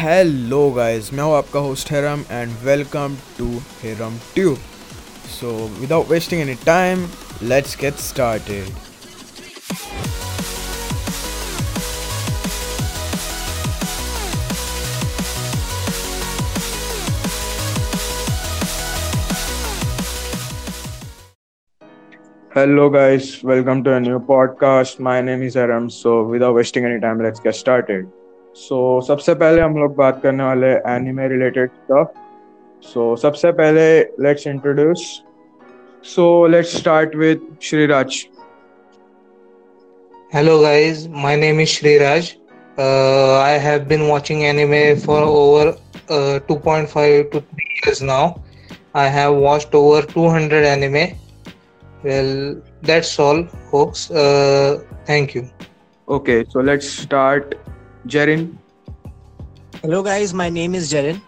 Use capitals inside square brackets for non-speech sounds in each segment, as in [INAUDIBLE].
Hello guys मैं हूँ आपका host Heram and welcome to Heram tube so without wasting any time let's get started Hello guys, welcome to a new podcast. My name is Aram. So without wasting any time, let's get started. So so, सबसे पहले हम लोग बात करने वाले anime related stuff so सबसे पहले let's introduce so let's start with Shriraj Hello guys, my name is Sriraj. Uh, I have been watching anime for over uh, 2.5 to 3 years now. I have watched over 200 anime. Well, that's all, folks. Uh, thank you. Okay, so let's start Jerin hello guys my name is Jerin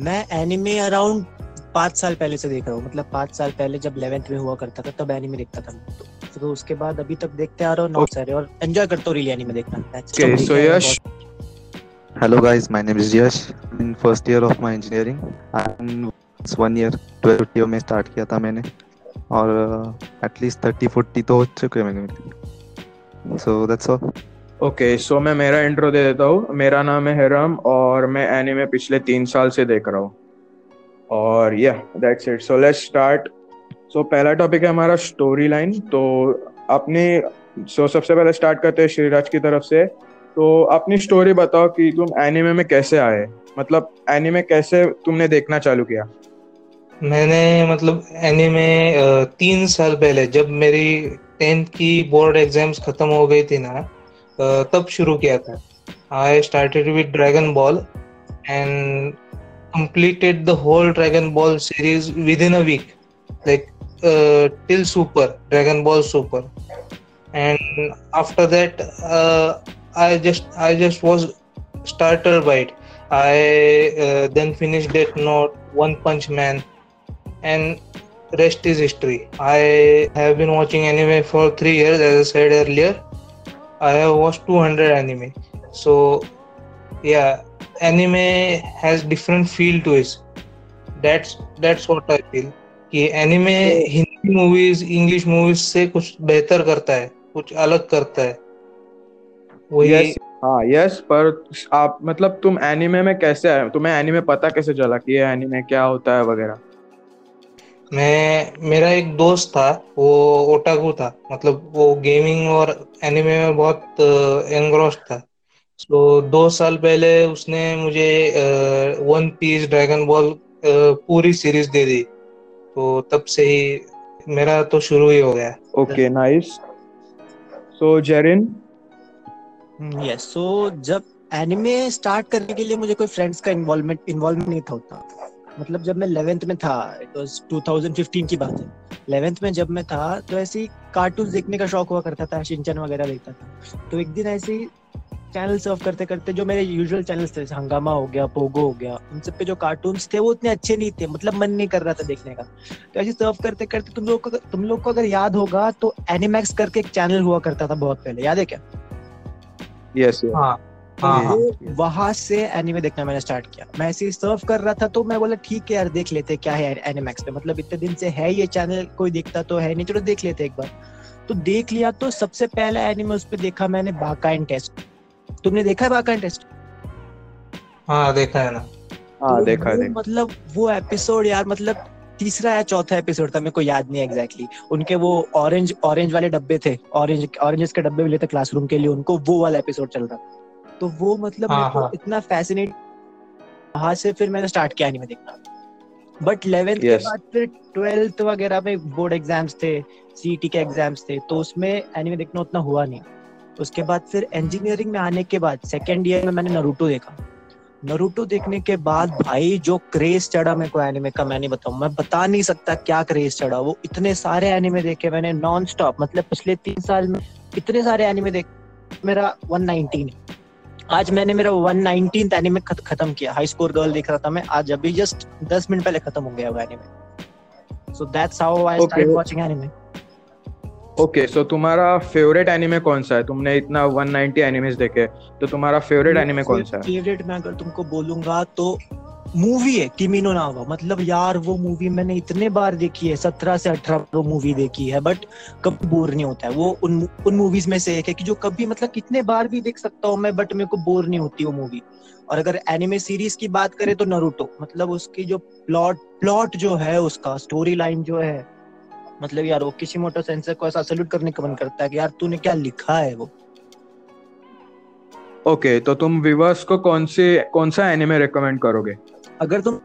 मैं anime around पाँच साल पहले से देख रहा हूँ। मतलब पाँच साल पहले जब इलेवेंथ में हुआ करता था तब एनिमे देखता था तो, तो उसके बाद अभी तक देखते आ रहा हूँ नॉट सारे। और एंजॉय करता हूँ रियली एनिमे देखना। Okay so Yash Hello guys, my name is Yash. In first year of my engineering, and one year 12 में start किया था मैंने। और at least 30 40 तो हो चुके हैं मेरे। So that's all. Okay okay, so so मैं मेरा इंट्रो दे देता हूँ। मेरा नाम है हेरम और मैं एनिमे पिछले तीन साल से देख रहा हूँ। और yeah that's it so let's start so पहला टॉपिक है हमारा स्टोरी लाइन तो अपनी सो so सबसे पहले स्टार्ट करते हैं श्रीराज की तरफ़ से। तो अपनी स्टोरी बताओ कि तुम एनिमे में कैसे आए? मतलब एनिमे कैसे तुमने देखना चालू किया? मैंने मतलब एनिमे तीन साल पहले जब मेरी टेंथ की बोर्ड एग्ज़ाम्स खत्म हो गई थी ना तब शुरू किया था I started with Dragon Ball and completed the whole Dragon Ball series within a week, like uh, till Super, Dragon Ball Super, and after that, uh, I just I just was startled by it. I uh, then finished Death Note, One Punch Man, and rest is history. I have been watching anime for three years, as I said earlier, I have watched 200 anime. So yeah, anime has different feel to it. That's that's what I feel. कि anime Hindi movies English movies से कुछ बेहतर करता है कुछ अलग करता है वही yes, हाँ यस पर आप मतलब तुम एनिमे में कैसे आए तुम्हें एनिमे पता कैसे चला कि ये एनिमे क्या होता है वगैरह मैं मेरा एक दोस्त था वो ओटाकू था। मतलब वो गेमिंग और एनिमे में बहुत एंग्रोस था। सो दो साल पहले उसने मुझे वन पीस ड्रैगन बॉल पूरी सीरीज़ दे दी। तो तब से ही मेरा तो शुरू ही हो गया। Okay nice so Jerin yes so जब एनिमे स्टार्ट करने के लिए मुझे कोई फ्रेंड्स का इन्वॉल्वमेंट इन्वॉल्वमेंट नहीं था उतना। मतलब जब मैं इलेवेंथ में था इट वाज 2015 की बात है। इलेवेंथ में जब मैं था तो ऐसे ही कार्टून देखने का शौक हुआ करता था शिनचैन वगैरह देखता था। तो एक दिन ऐसे ही चैनल सर्व करते करते जो मेरे यूजुअल चैनल्स थे हंगामा हो गया पोगो हो गया उन सब पे जो कार्टून्स थे वो उतने अच्छे नहीं थे मतलब मन नहीं कर रहा था देखने का। तो ऐसे सर्व करते करते तुम लोग को तुम लोग को अगर याद होगा तो एनिमैक्स करके एक चैनल हुआ करता था बहुत पहले याद है क्या? यस yes, हाँ हाँ, हाँ, वहाँ से एनिमे देखना मैंने स्टार्ट किया। मैं ऐसे सर्व कर रहा था तो मैं बोला ठीक है यार देख लेते क्या है एनिमैक्स पे। मतलब इतने दिन से है ये चैनल कोई देखता तो है नहीं। चलो देख लेते एक बार। तो देख लिया तो सबसे पहला एनिमे उस पर देखा मैंने बाकाइन टेस्ट तुमने देखा है बाकाइन टेस्ट हाँ देखा है ना। हाँ तो देखा है मतलब वो एपिसोड यार मतलब तीसरा या चौथा एपिसोड था मेरे को याद नहीं एग्जैक्टली exactly. उनके वो ऑरेंज ऑरेंज वाले डब्बे थे ऑरेंज ऑरेंज के डब्बे मिले थे क्लासरूम के लिए उनको वो वाला एपिसोड चल रहा था। तो वो मतलब हाँ, हाँ. इतना फैसिनेट वहाँ से फिर मैंने स्टार्ट किया एनिमे देखना। But eleventh yes. के बाद फिर ट्वेल्थ वगैरह में बोर्ड एग्ज़ाम्स थे सीईटी के एग्ज़ाम्स थे तो उसमें एनिमे देखना उतना हुआ नहीं। उसके बाद फिर इंजीनियरिंग में आने के बाद सेकेंड ईयर में मैंने नरूटो देखा। नरूटो देखने के बाद भाई जो क्रेज चढ़ा मेरे को एनिमे का मैं नहीं बताऊँ मैं बता नहीं सकता क्या क्रेज चढ़ा। वो इतने सारे एनिमे देखे मैंने नॉन स्टॉप मतलब पिछले तीन साल में इतने सारे एनिमे देखे मेरा 119 है आज मैंने मेरा वन नाइनटीन एनिमे खत्म किया। हाई स्कोर गर्ल देख रहा था मैं। आज अभी जस्ट दस मिनट पहले खत्म हो गया वो anime so that's how I started watching anime okay so तुम्हारा फेवरेट एनिमे कौन सा है? तुमने इतना 190 एनिमेस देखे तो तुम्हारा फेवरेट एनिमे कौन सा है? फेवरेट मैं अगर तुमको बोलूँगा तो मूवी है किमिनो नावा मतलब यार वो मूवी मैंने इतने बार देखी है सत्रह से अठारह वो मूवी देखी है बट कभी बोर नहीं होता है। वो उन उन मूवीज़ में से एक है कि जो कभी मतलब कितने बार भी देख सकता हूँ मैं बट मेरे को बोर नहीं होती वो मूवी और अगर एनिमे सीरीज़ की बात करें तो नरूटो मतलब उसकी जो प्लॉट प्लॉट जो है उसका स्टोरी लाइन जो है मतलब यार वो किसी मोटो सेंसर को ऐसा सल्यूट करने का मन करता है कि यार तूने क्या लिखा है वो? ओके okay, तो तुम व्यूअर्स को कौन से कौन सा एनिमे रेकमेंड करोगे? अगर तुम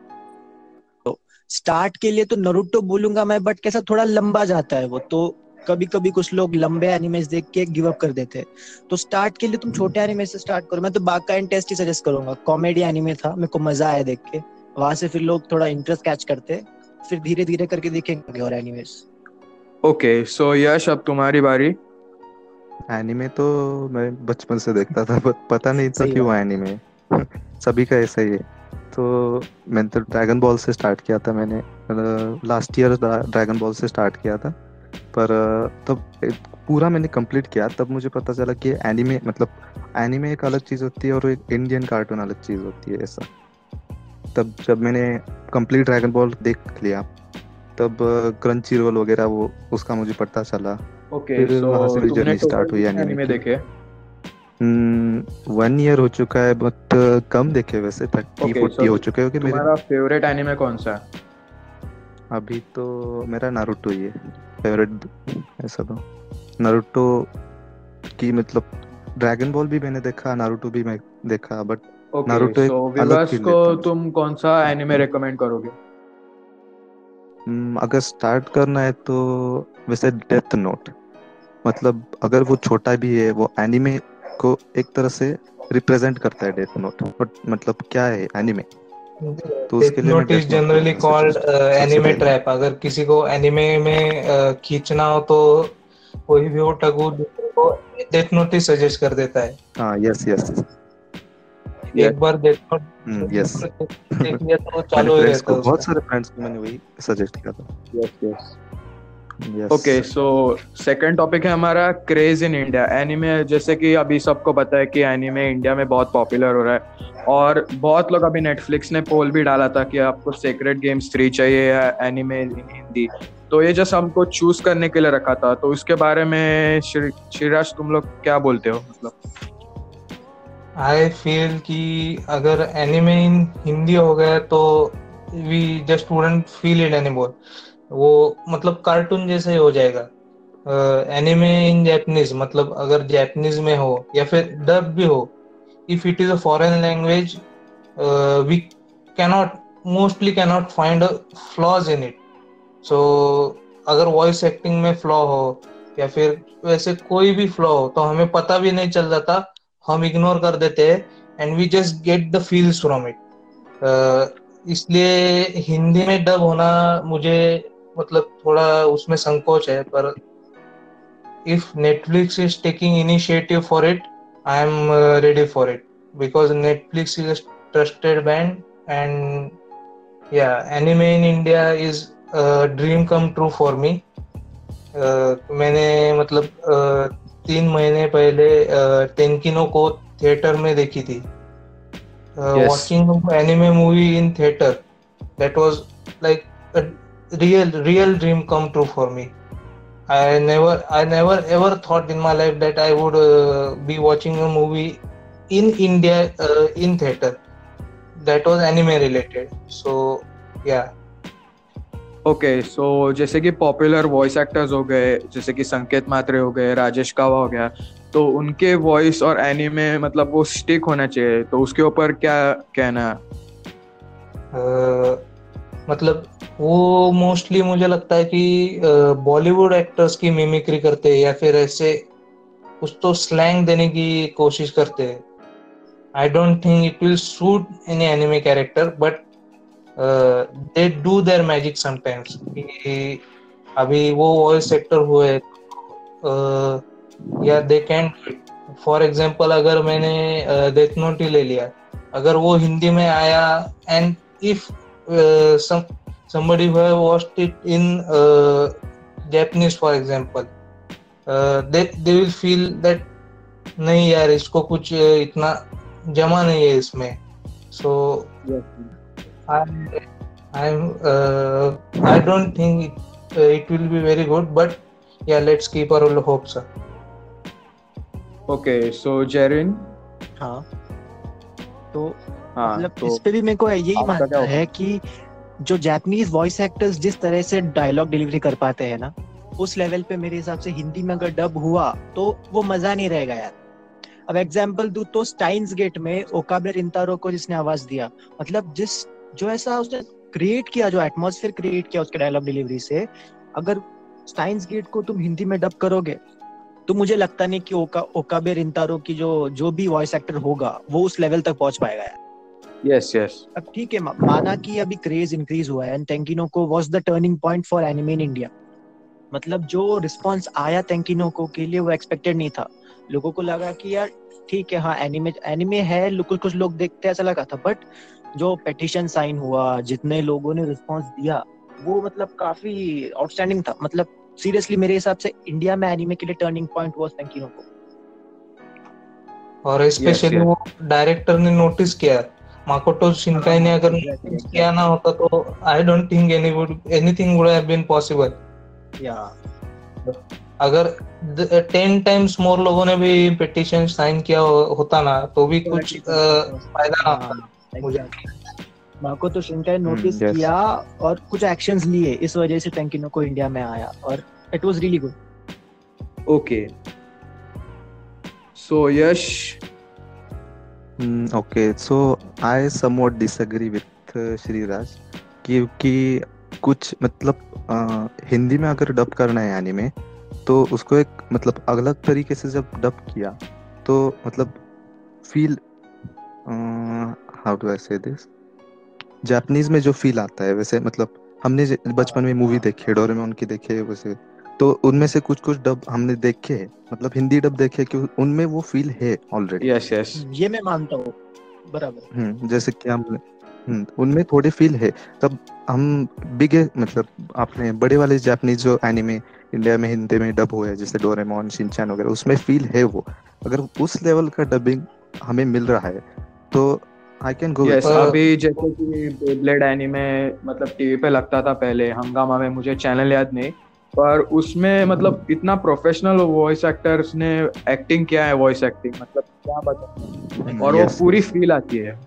स्टार्ट के लिए तो नरूटो बोलूँगा मैं बट कैसा थोड़ा लंबा जाता है वो तो कभी कभी कुछ लोग लंबे एनिमेस देख के गिव अप कर देते हैं। तो स्टार्ट के लिए तुम छोटे एनिमे से स्टार्ट करो। मैं तो बाका एंड टेस्ट ही सजेस्ट करूँगा। कॉमेडी एनिमे था मेरे को मज़ा आया देख के। वहाँ से फिर लोग थोड़ा इंटरेस्ट कैच करते फिर धीरे धीरे करके देखेंगे और एनिमेस ओके सो यश अब तुम्हारी बारी। एनिमे तो मैं बचपन से देखता था पता नहीं था सही कि वो एनिमे [LAUGHS] सभी का ऐसा ही है। तो मैंने तो ड्रैगन बॉल से स्टार्ट किया था मैंने। लास्ट ईयर ड्रैगन बॉल से स्टार्ट किया था। पर तब पूरा मैंने कंप्लीट किया। तब मुझे पता चला कि एनिमे मतलब एनिमे एक अलग चीज़ होती है और एक इंडियन कार्टून अलग चीज़ होती है ऐसा। तब जब मैंने कंप्लीट ड्रैगन बॉल देख लिया तब क्रंची रोल वगैरह वो उसका मुझे पता चला। ओके फिर सो वहाँ से तुमने journey start हुई एनिमे की। देखे। वन ईयर हो चुका है बट कम देखे वैसे थर्टी Okay, फोर्टी so हो चुके हो कि मेरे फेवरेट एनिमे कौन सा? अभी तो मेरा नारुतो ही है फेवरेट ऐसा तो। नारुतो की मतलब ड्रैगन बॉल भी मैंने देखा नारुतो भी मैं देखा बट ओके Naruto एक सो अलग व्यूअर्स को तुम कौन सा एनिमे रेकमेंड करोगे? अगर स्टार्ट करना है तो वैसे डेथ नोट मतलब अगर वो छोटा भी है वो एनिमे को एक तरह से रिप्रेजेंट करता है डेथ नोट बट मतलब क्या है एनिमे तो उसके लिए note is generally called anime trap अगर किसी को एनिमे में uh, खींचना हो तो कोई भी हो टगू को डेथ नोट ही सजेस्ट कर देता है। हाँ यस यस एक बार डेथ नोट यस देख लिया तो [LAUGHS] चालू ही है बहुत सारे फ्रेंड्स को मैंने वही सजेस्ट किया था। Yes yes okay so second topic है हमारा क्रेज इन इंडिया एनिमे जैसे कि अभी सबको पता है कि एनिमे इंडिया में बहुत पॉपुलर हो रहा है और बहुत लोग अभी नेटफ्लिक्स ने पोल भी डाला था कि आपको सेक्रेट गेम्स थ्री चाहिए या एनिमे इन हिंदी तो ये जस्ट हमको चूज़ करने के लिए रखा था. तो इसके बारे में श्री- श्रीराज तुम लोग क्या बोलते हो? मतलब आई फील कि अगर एनिमे इन हिंदी हो गया तो we just wouldn't feel it anymore वो मतलब कार्टून जैसे ही हो जाएगा। एनिमे इन जैपनीज मतलब अगर जैपनीज में हो या फिर डब भी हो if it is a foreign language we cannot mostly cannot find flaws in it so अगर वॉइस एक्टिंग में फ्लॉ हो या फिर वैसे कोई भी फ्लॉ हो तो हमें पता भी नहीं चल जाता, हम इग्नोर कर देते हैं and we just get the feels from it इसलिए हिंदी में डब होना मुझे मतलब थोड़ा उसमें संकोच है पर if Netflix is taking initiative for it I am ready for it because Netflix is trusted brand and yeah anime in India is dream come true for me मैंने मतलब uh, तीन महीने पहले टेंकिनो को थिएटर में देखी थी. Watching anime movie in theatre that was like real real dream come true for me I never I never ever thought in my life that I would uh, be watching a movie in India uh, in theater that was anime related so yeah okay so जैसे कि popular voice actors हो गए जैसे कि संकेत मात्रे हो गए राजेश कावा हो गया तो उनके वॉइस और एनीमे मतलब वो स्टिक होना चाहिए तो उसके ऊपर क्या कहना है uh, मतलब वो मोस्टली मुझे लगता है कि बॉलीवुड एक्टर्स की मिमिक्री करते हैं या फिर ऐसे कुछ तो स्लैंग देने की कोशिश करते हैं। I don't think it will suit any anime character but they do their magic sometimes अभी वो वॉइस एक्टर हुए या दे कैन फॉर एग्जांपल अगर मैंने डेथ नोट ही ले लिया, अगर वो हिंदी में आया and if some somebody who have watched it in uh, Japanese, for example, they they will feel that नहीं यार इसको कुछ इतना जमा नहीं है इसमें. So I I don't think it will be very good but yeah let's keep our hopes okay so Jerin हाँ। तो हाँ मतलब तो इस पे भी मेरे को यही मानना है कि जो जापानीज वॉइस एक्टर्स जिस तरह से डायलॉग डिलीवरी कर पाते हैं ना उस लेवल पे मेरे हिसाब से हिंदी में अगर डब हुआ तो वो मज़ा नहीं रहेगा यार। अब एग्जांपल दू तो स्टाइन्स गेट में ओकाबे रिंतारो को जिसने आवाज़ दिया मतलब जिस जो ऐसा उसने क्रिएट किया जो एटमॉस्फेयर क्रिएट किया उसके डायलॉग डिलीवरी से अगर स्टाइन्स गेट को तुम हिंदी में डब करोगे तो मुझे लगता नहीं कि ओका ओकाबे रिंतारो की जो जो भी वॉइस एक्टर होगा वो उस लेवल तक पहुँच पाएगा यार। यस यस अब ठीक है माना कि अभी क्रेज इंक्रीज हुआ है and Tenki no Ko was the turning point for anime in India मतलब जो रिस्पांस आया टेंकिनो को के लिए वो एक्सपेक्टेड नहीं था। लोगों को लगा कि यार ठीक है हाँ एनिमे एनिमे है कुछ कुछ लोग देखते हैं ऐसा लगा था। बट जो पेटिशन साइन हुआ जितने लोगों ने रिस्पांस दिया वो मतलब काफ़ी आउटस्टैंडिंग था। मतलब सीरियसली मेरे हिसाब से इंडिया में एनिमे के लिए टर्निंग पॉइंट वाज टेंकिनो को। और स्पेशली yes, yes. वो डायरेक्टर ने नोटिस किया। माकोटो शिनकाई ने अगर किया ना होता तो I don't think any would anything would have been possible या अगर टेन टाइम्स मोर लोगों ने भी पिटिशन साइन किया हो- होता ना तो भी कुछ फ़ायदा ना होता। मुझे माको तो शिंकाई नोटिस किया और कुछ एक्शंस लिए इस वजह से टेंकिनो को इंडिया में आया और it was really good okay so Yash Mm, okay, so I somewhat with uh, क्योंकि कुछ मतलब अ, हिंदी में अगर डब करना है एनीमे तो उसको एक मतलब अलग तरीके से जब डब किया तो मतलब फील हाउ डू आई से दिस जापानीज में जो फील आता है वैसे मतलब हमने बचपन में मूवी देखी डोरेमोन की देखी वैसे तो उनमें से कुछ कुछ डब हमने देखे हैं। मतलब हिंदी डब देखे कि उनमें वो फील है ऑलरेडी यस यस ये मैं मानता हूँ। बराबर। हम्म जैसे कि हम हम्म उनमें थोड़े फील है। तब हम बिग मतलब आपने बड़े वाले जापानीज जो एनिमे इंडिया में हिंदी में डब हुए जैसे डोरेमोन शिनचैन वगैरह उसमें फील है वो। अगर उस लेवल का डबिंग हमें मिल रहा है तो आई कैन गो यस अभी जैसे कि बेब्लेड एनीमे मतलब टीवी पे लगता था पहले हंगामा में मुझे चैनल याद नहीं। पर उसमें मतलब इतना प्रोफेशनल वॉइस एक्टर्स ने एक्टिंग किया है वॉइस एक्टिंग मतलब क्या बता और वो पूरी फील आती है।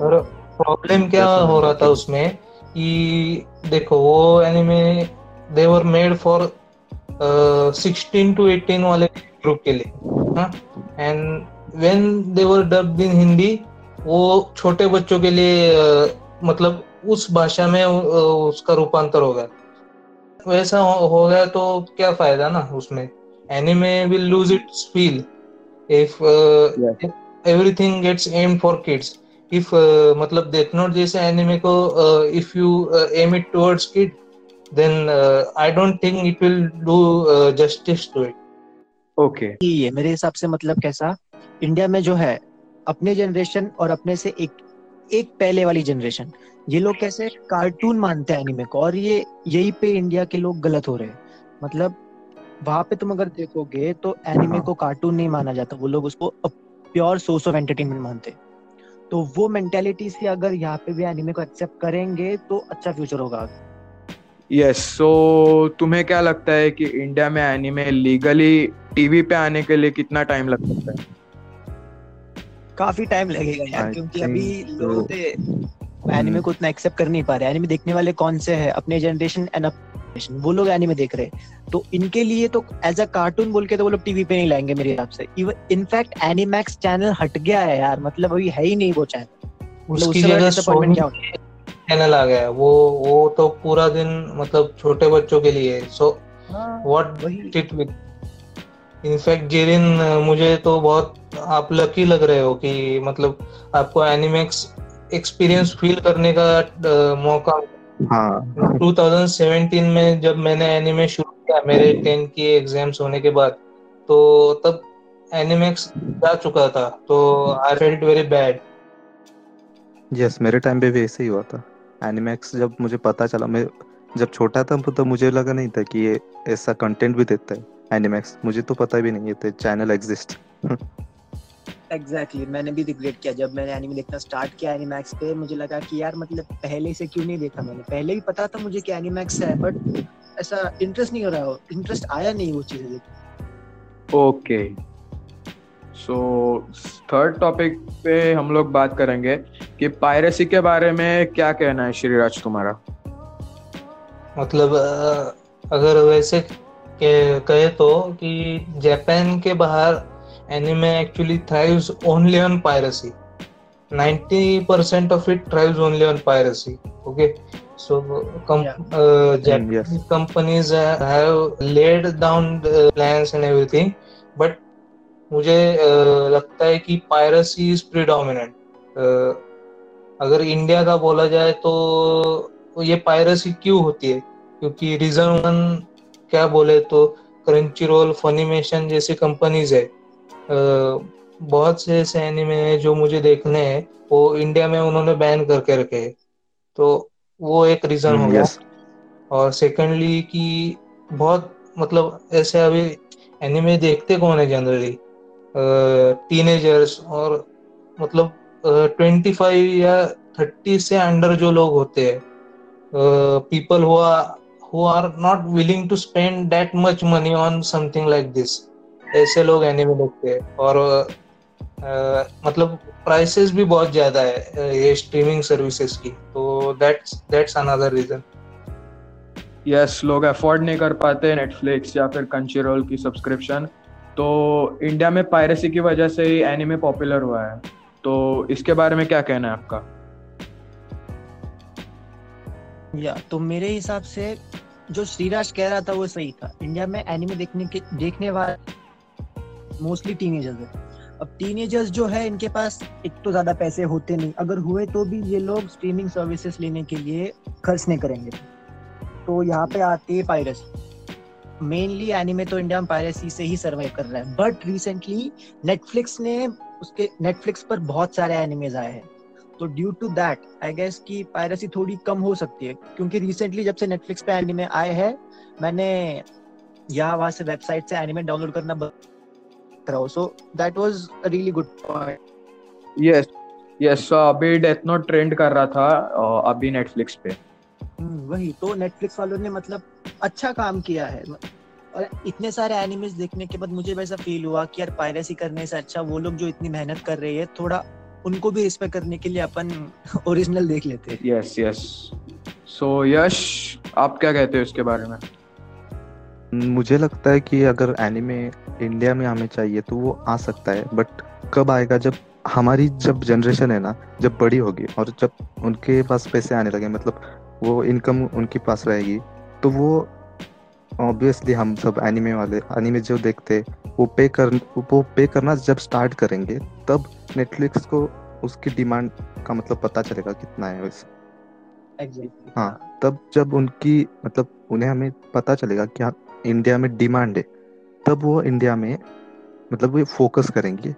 और प्रॉब्लम क्या हो रहा था उसमें? कि देखो वो anime they were made for 16 to 18 वाले ग्रुप के लिए and when they were dubbed in Hindi वो छोटे बच्चों के लिए uh, मतलब उस भाषा में uh, उसका रूपांतर हो गया वैसा हो, हो गया तो क्या फ़ायदा ना उसमें? Anime will lose its feel if everything gets aimed for kids if uh, मतलब डेथ नोट जैसे एनिमे को if you aim it towards kid then I don't think it will do justice to it okay ये मेरे हिसाब से मतलब कैसा? India में जो है अपने जनरेशन और अपने से एक एक पहले वाली जनरेशन ये लोग कैसे कार्टून मानते हैं एनिमे को और ये यही पे इंडिया के लोग गलत हो रहे हैं। मतलब वहाँ पे तुम अगर देखोगे तो एनिमे हाँ। को कार्टून नहीं माना जाता वो लोग उसको प्योर सोर्स ऑफ़ एंटरटेनमेंट मानते तो वो मेंटेलिटी से अगर यहाँ पे भी एनिमे को एक्सेप्ट करेंगे तो अच्छा फ्यूचर होगा। यस सो तुम्हें क्या लगता है कि इंडिया में एनिमे लीगली टीवी पे आने के लिए कितना टाइम लग सकता है? काफ़ी टाइम लगेगा यार क्योंकि अभी लोग एनिमे हम्म। को उतना एक्सेप्ट कर नहीं पा रहे। एनिमे देखने वाले कौन से हैं? अपने जनरेशन एंड जनरेशन वो लोग एनिमे देख रहे हैं। तो इनके लिए तो एज अ कार्टून बोल के तो वो लोग टीवी पे नहीं लाएँगे मेरे हिसाब से। इवन इनफैक्ट एनिमैक्स चैनल हट गया है यार। मतलब अभी है ही नहीं वो चैनल मतलब उसकी जगह चैनल आ गया वो वो तो पूरा दिन मतलब छोटे बच्चों के लिए so what it with in fact Jerin मुझे तो बहुत आप लकी लग रहे हो कि मतलब आपको एनिमेक्स एक्सपीरियंस फील करने का मौका हाँ। 2017 में जब मैंने एनिमे शुरू किया मेरे 10 की एग्ज़ाम्स होने के बाद तो तब एनिमेक्स जा चुका था तो I felt very bad yes मेरे टाइम पे भी ऐसे ही हुआ था। एनिमैक्स जब मुझे पता चला मैं जब छोटा था तो मुझे लगा नहीं था कि ये ऐसा कंटेंट भी देता है एनिमैक्स मुझे तो पता भी नहीं है चैनल एग्जिस्ट [LAUGHS] एग्जैक्टली exactly. मैंने भी रिग्रेट किया। जब मैंने एनिमे देखना स्टार्ट किया एनिमैक्स पे मुझे लगा कि यार मतलब पहले से क्यों नहीं देखा मैंने? पहले ही पता था मुझे कि एनिमैक्स है बट ऐसा इंटरेस्ट नहीं हो रहा इंटरेस्ट आया नहीं वो चीज़ें देख ओके सो थर्ड टॉपिक पे हम लोग बात करेंगे कि पायरेसी के बारे में क्या कहना है श्रीराज तुम्हारा? मतलब अगर वैसे कहे तो कि जापान के बाहर anime actually thrives only on piracy 90% of it thrives only on piracy okay so com- yeah. uh, japanese yes. companies uh, have laid down the plans and everything but मुझे uh, लगता है कि piracy is predominant अगर India का बोला जाए तो ये पायरसी क्यों होती है क्योंकि रीजन वन क्या बोले तो क्रंची रोल फनीमेशन जैसी कंपनीज़ है बहुत से ऐसे एनिमे हैं जो मुझे देखने हैं वो इंडिया में उन्होंने बैन करके रखे तो वो एक रीजन हो गया। और सेकेंडली कि बहुत मतलब ऐसे अभी एनिमे देखते कौन है जनरली टीनेजर्स और मतलब ट्वेंटी फाइव या थर्टी से अंडर जो लोग होते हैं पीपल हुआ who are not willing to spend that much money on something like this ऐसे लोग एनिमे देखते हैं। और आ, मतलब प्राइसेस भी बहुत ज़्यादा है ये स्ट्रीमिंग सर्विसेज़ की। तो that's that's another reason yes लोग अफोर्ड नहीं कर पाते नेटफ्लिक्स या फिर कंचीरोल की सब्सक्रिप्शन तो इंडिया में पायरेसी की वजह से ही एनिमे पॉपुलर हुआ है। तो इसके बारे में क्या कहना है आपका? या तो मेरे हिसाब से जो श्रीराज कह रहा था वो सही था। इंडिया में एनिमे देखने के देखने वाले मोस्टली टीनेजर्स है। अब टीनेजर्स जो है, इनके पास एक तो ज़्यादा पैसे होते नहीं। अगर हुए तो भी ये लोग स्ट्रीमिंग सर्विसेज़ लेने के लिए खर्च नहीं करेंगे। तो यहाँ पे आती है पायरेसी मेनली एनिमे तो इंडिया में पायरेसी से ही सर्वाइव कर रहा है। बट रिसेंटली नेटफ्लिक्स ने उसके नेटफ्लिक्स पर बहुत सारे एनिमेज आए हैं। तो due to that I guess की पायरेसी थोड़ी कम हो सकती है। क्योंकि रिसेंटली जब से नेटफ्लिक्स पे एनिमे आए हैं, मैंने यहाँ वहाँ से वेबसाइट से एनिमे डाउनलोड करना रहा हूँ so that was a really good point yes yes so अभी डेथ नोट ट्रेंड कर रहा था अभी नेटफ्लिक्स पे। हम्म, वही तो नेटफ्लिक्स वालों ने मतलब अच्छा काम किया है। और इतने सारे एनिमेस देखने के बाद मुझे वैसा फील हुआ कि यार पायरेसी करने से अच्छा वो लोग जो इतनी मेहनत कर रहे हैं थोड़ा उनको भी रिस्पेक्ट करने के लिए अपन ओरिजिनल देख लेते हैं। यस यस सो यश आप क्या कहते हो इसके बारे में? मुझे लगता है कि अगर एनिमे इंडिया में हमें चाहिए तो वो आ सकता है बट कब आएगा जब हमारी जब जनरेशन है ना जब बड़ी होगी और जब उनके पास पैसे आने लगे मतलब वो इनकम उनके पास रहेगी तो वो ऑब्वियसली हम सब एनिमे वाले एनिमे जो देखते वो पे कर वो पे करना जब स्टार्ट करेंगे तब नेटफ्लिक्स को उसकी डिमांड का मतलब पता चलेगा कितना है वैसे exactly. हाँ तब जब उनकी मतलब उन्हें हमें पता चलेगा कि हाँ इंडिया में डिमांड है तब वो इंडिया में मतलब वो फोकस करेंगे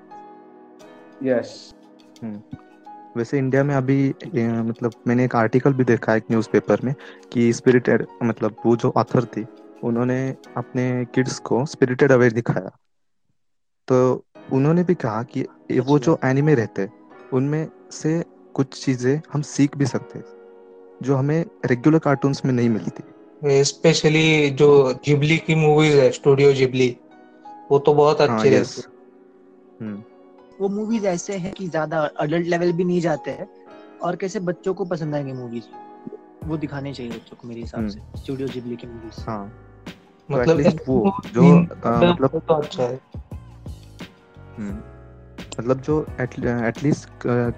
यस हम्म। वैसे इंडिया में अभी मतलब मैंने एक आर्टिकल भी देखा एक न्यूज़पेपर में कि स्पिरिटेड मतलब वो जो ऑथर थी उन्होंने अपने किड्स को स्पिरिटेड अवेयर दिखाया तो उन्होंने भी कहा कि वो जो एनिमे अच्छा। रहते उनमें से कुछ चीज़ें हम सीख भी सकते जो हमें रेगुलर कार्टून्स में नहीं मिलती स्पेशली जो जिबली की मूवीज़ है स्टूडियो जिबली वो तो बहुत हाँ, अच्छी रहती हम्म। वो मूवीज़ ऐसे हैं कि ज़्यादा अडल्ट लेवल भी नहीं जाते हैं और कैसे बच्चों को पसंद आएँगे मूवीज़ वो दिखाने चाहिए बच्चों को मेरे हिसाब से स्टूडियो जिबली की मूवीज़ हाँ। तो मतलब वो जो मतलब तो अच्छा है। हम्म। मतलब जो एटलीस्ट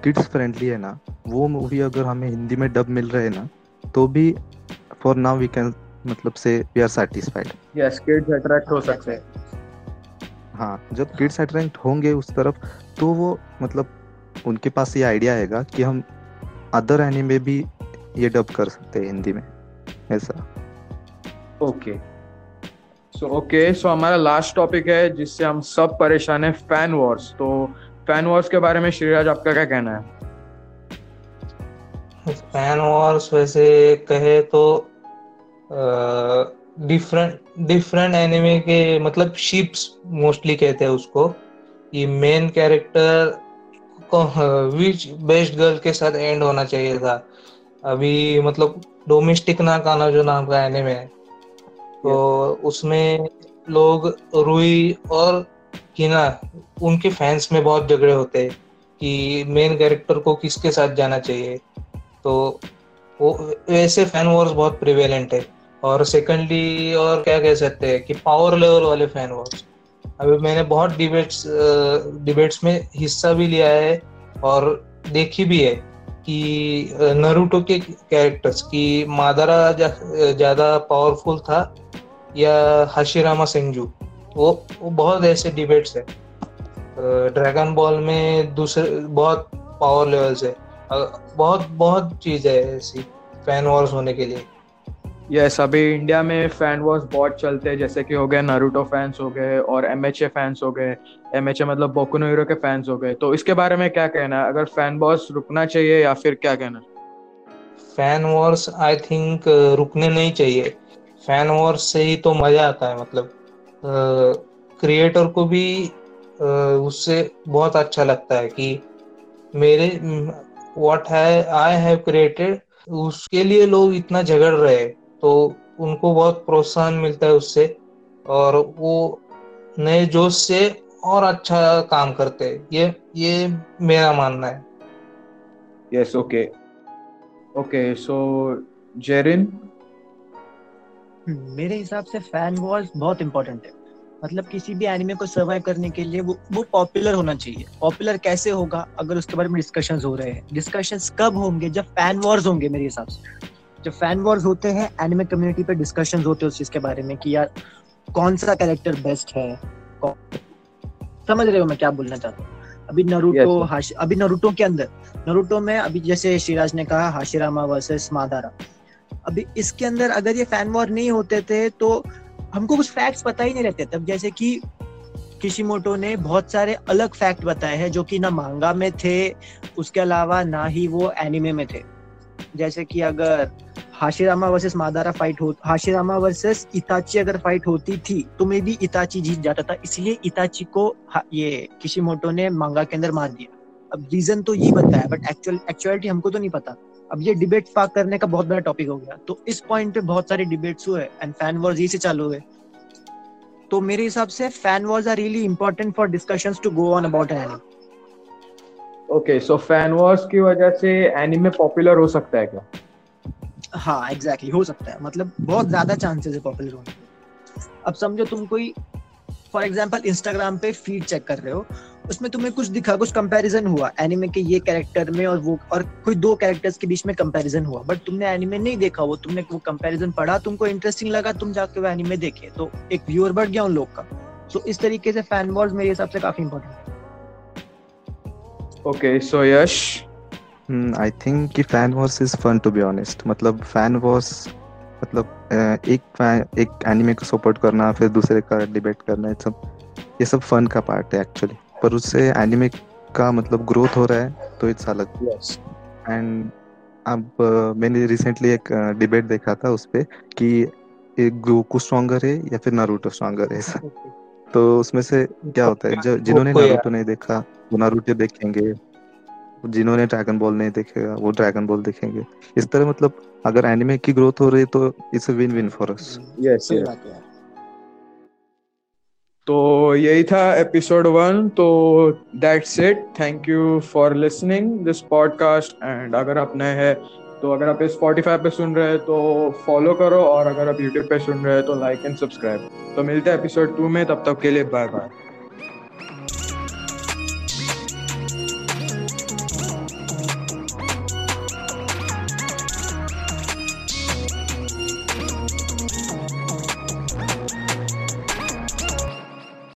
किड्स फ्रेंडली है ना वो मूवी अगर हमें हिंदी में डब मिल रहे ना तो भी फॉर नाउ वी कैन मतलब से we are satisfied yes kids attract हो सकते हैं। हाँ जब किड्स अट्रैक्ट होंगे उस तरफ़ तो वो मतलब उनके पास ये आइडिया आएगा कि हम अदर एनिमे भी ये डब कर सकते हैं हिंदी में। ऐसा। ओके सो ओके सो हमारा लास्ट टॉपिक है जिससे हम सब परेशान है फ़ैन वॉर्स तो फ़ैन वॉर्स के बारे में श्रीराज आपका क्या कहना है? फ़ैन वॉर्स वैसे कहे तो डिफरेंट डिफरेंट एनिमे के मतलब शिप्स मोस्टली कहते हैं उसको। ये main character which best girl के साथ एंड होना चाहिए था। अभी मतलब डोमेस्टिक ना काना जो नाम का एनिमे है तो उसमें लोग रुई और किना उनके फैंस में बहुत झगड़े होते हैं कि मेन कैरेक्टर को किसके साथ जाना चाहिए। तो वो वैसे फ़ैन वॉर्स बहुत प्रिवेलेंट है। और सेकेंडली और क्या कह सकते हैं कि पावर लेवल वाले फ़ैन वॉर्स अभी मैंने बहुत डिबेट्स डिबेट्स में हिस्सा भी लिया है और देखी भी है कि नरूटो के कैरेक्टर्स की मादारा ज़्यादा पावरफुल था या हाशिरामा सेंजू वो वो बहुत ऐसे डिबेट्स है। ड्रैगन बॉल में दूसरे, बहुत पावर लेवल्स है। बहुत बहुत चीज़ है ऐसी फ़ैन वॉर्स होने के लिए। यस अभी इंडिया में फ़ैन वॉर्स बहुत चलते हैं, जैसे कि हो गए नारुतो फैंस हो गए और एम एच ए फैंस हो गए। एम एच ए मतलब बोकुनो हीरो के फैंस हो गए। तो इसके बारे में क्या कहना है? अगर फ़ैन वॉर्स रुकना चाहिए या फिर क्या कहना है? फ़ैन वॉर्स आई थिंक रुकने नहीं चाहिए। फ़ैन वॉर्स से ही तो मज़ा आता है मतलब क्रिएटर को भी उससे बहुत अच्छा लगता है कि मेरे व्हाट है आई हैव क्रिएटेड उसके लिए लोग इतना झगड़ रहे तो उनको बहुत प्रोत्साहन मिलता है उससे और वो नए जोश से और अच्छा काम करते हैं। ये ये मेरा मानना है। Yes okay okay so Jerin मेरे हिसाब से फ़ैन वॉल्स बहुत इंपॉर्टेंट है। मतलब किसी भी एनिमे को सर्वाइव करने के लिए वो वो पॉपुलर होना चाहिए। पॉपुलर कैसे होगा अगर उसके बारे में डिस्कशन हो रहे हैं। डिस्कशन कब होंगे जब फ़ैन वॉर्स होंगे मेरे हिसाब से। जब फ़ैन वॉर्स होते हैं एनिमे कम्युनिटी पे डिस्कशन होते हैं उस चीज़ के बारे में कि यार कौन सा कैरेक्टर बेस्ट है? समझ रहे हो मैं क्या बोलना चाहता हूँ? अभी नरूटो yes. अभी नरूटो के अंदर नरूटो में अभी जैसे श्रीराज ने कहा हाशिरामा वर्सेस मादारा अभी इसके अंदर अगर ये फ़ैन वॉर नहीं होते थे तो हमको कुछ फैक्ट्स पता ही नहीं रहते तब जैसे कि किशिमोटो ने बहुत सारे अलग फैक्ट बताए हैं जो कि ना मांगा में थे उसके अलावा ना ही वो एनिमे में थे। जैसे कि अगर हाशिरामा वर्सेस मादारा फाइट हो, हाशिरामा वर्सेस इताची अगर फाइट होती थी तो मे भी इताची जीत जाता था। इसलिए इताची को ये किशिमोटो ने मांगा के अंदर मार दिया। अब रीजन तो ये बताया बट एक्चुअल एक्चुअलिटी हमको तो नहीं पता। अब ये डिबेट पाक करने का बहुत बड़ा टॉपिक हो गया। तो इस पॉइंट पे बहुत सारे डिबेट्स हुए एंड फ़ैन वॉर्स यही से चालू हुए। तो मेरे हिसाब से fan wars are really important for discussions to go on about anime okay so fan wars की वजह से एनिमे पॉपुलर हो सकता है क्या? हाँ एग्जैक्टली exactly, हो सकता है। मतलब बहुत ज़्यादा चांसेस है पॉपुलर होने अब समझो तुम कोई फॉर एग्ज़ाम्पल इंस्टाग्राम पे फ़ीड चेक कर रहे हो उसमें तुम्हें कुछ दिखा कुछ कंपैरिजन हुआ एनिमे के ये कैरेक्टर में और वो और कोई दो कैरेक्टर्स के बीच में कंपैरिजन हुआ बट तुमने एनिमे नहीं देखा वो तुमने वो कंपैरिजन पढ़ा तुमको इंटरेस्टिंग लगा तुम जाके वो एनिमे देखे तो एक व्यूअर बढ़ गया उन लोग का। तो इस तरीके से फ़ैन वॉर्स मेरे हिसाब से काफ़ी इंपॉर्टेंट है। Okay so Yash I think कि fan wars is fun to be honest मतलब फ़ैन वॉर्स मतलब एक एक एनिमे को सपोर्ट करना फिर दूसरे का डिबेट करना ये सब ये सब फन का पार्ट है एक्चुअली पर उससे एनिमे का मतलब ग्रोथ हो रहा है तो इट्स अलग एंड अब मैंने रिसेंटली एक डिबेट देखा था उस पर कि एक गोकू स्ट्रॉन्गर है या फिर नारुतो स्ट्रॉन्गर है ऐसा तो उसमें से क्या होता है जो जिन्होंने नारुतो नहीं देखा वो नारुतो देखेंगे जिन्होंने ड्रैगन बॉल नहीं देखेगा वो ड्रैगन बॉल देखेंगे। इस तरह मतलब अगर एनिमे की ग्रोथ हो रही तो it's a win win for us yes तो यही था एपिसोड वन तो that's it thank you for listening this podcast and अगर आप नए हैं तो अगर आप स्पॉटिफाई पे सुन रहे हैं तो फॉलो करो और अगर आप यूट्यूब पे सुन रहे हैं तो लाइक एंड सब्सक्राइब तो मिलते हैं एपिसोड टू में तब तक के लिए बाय बाय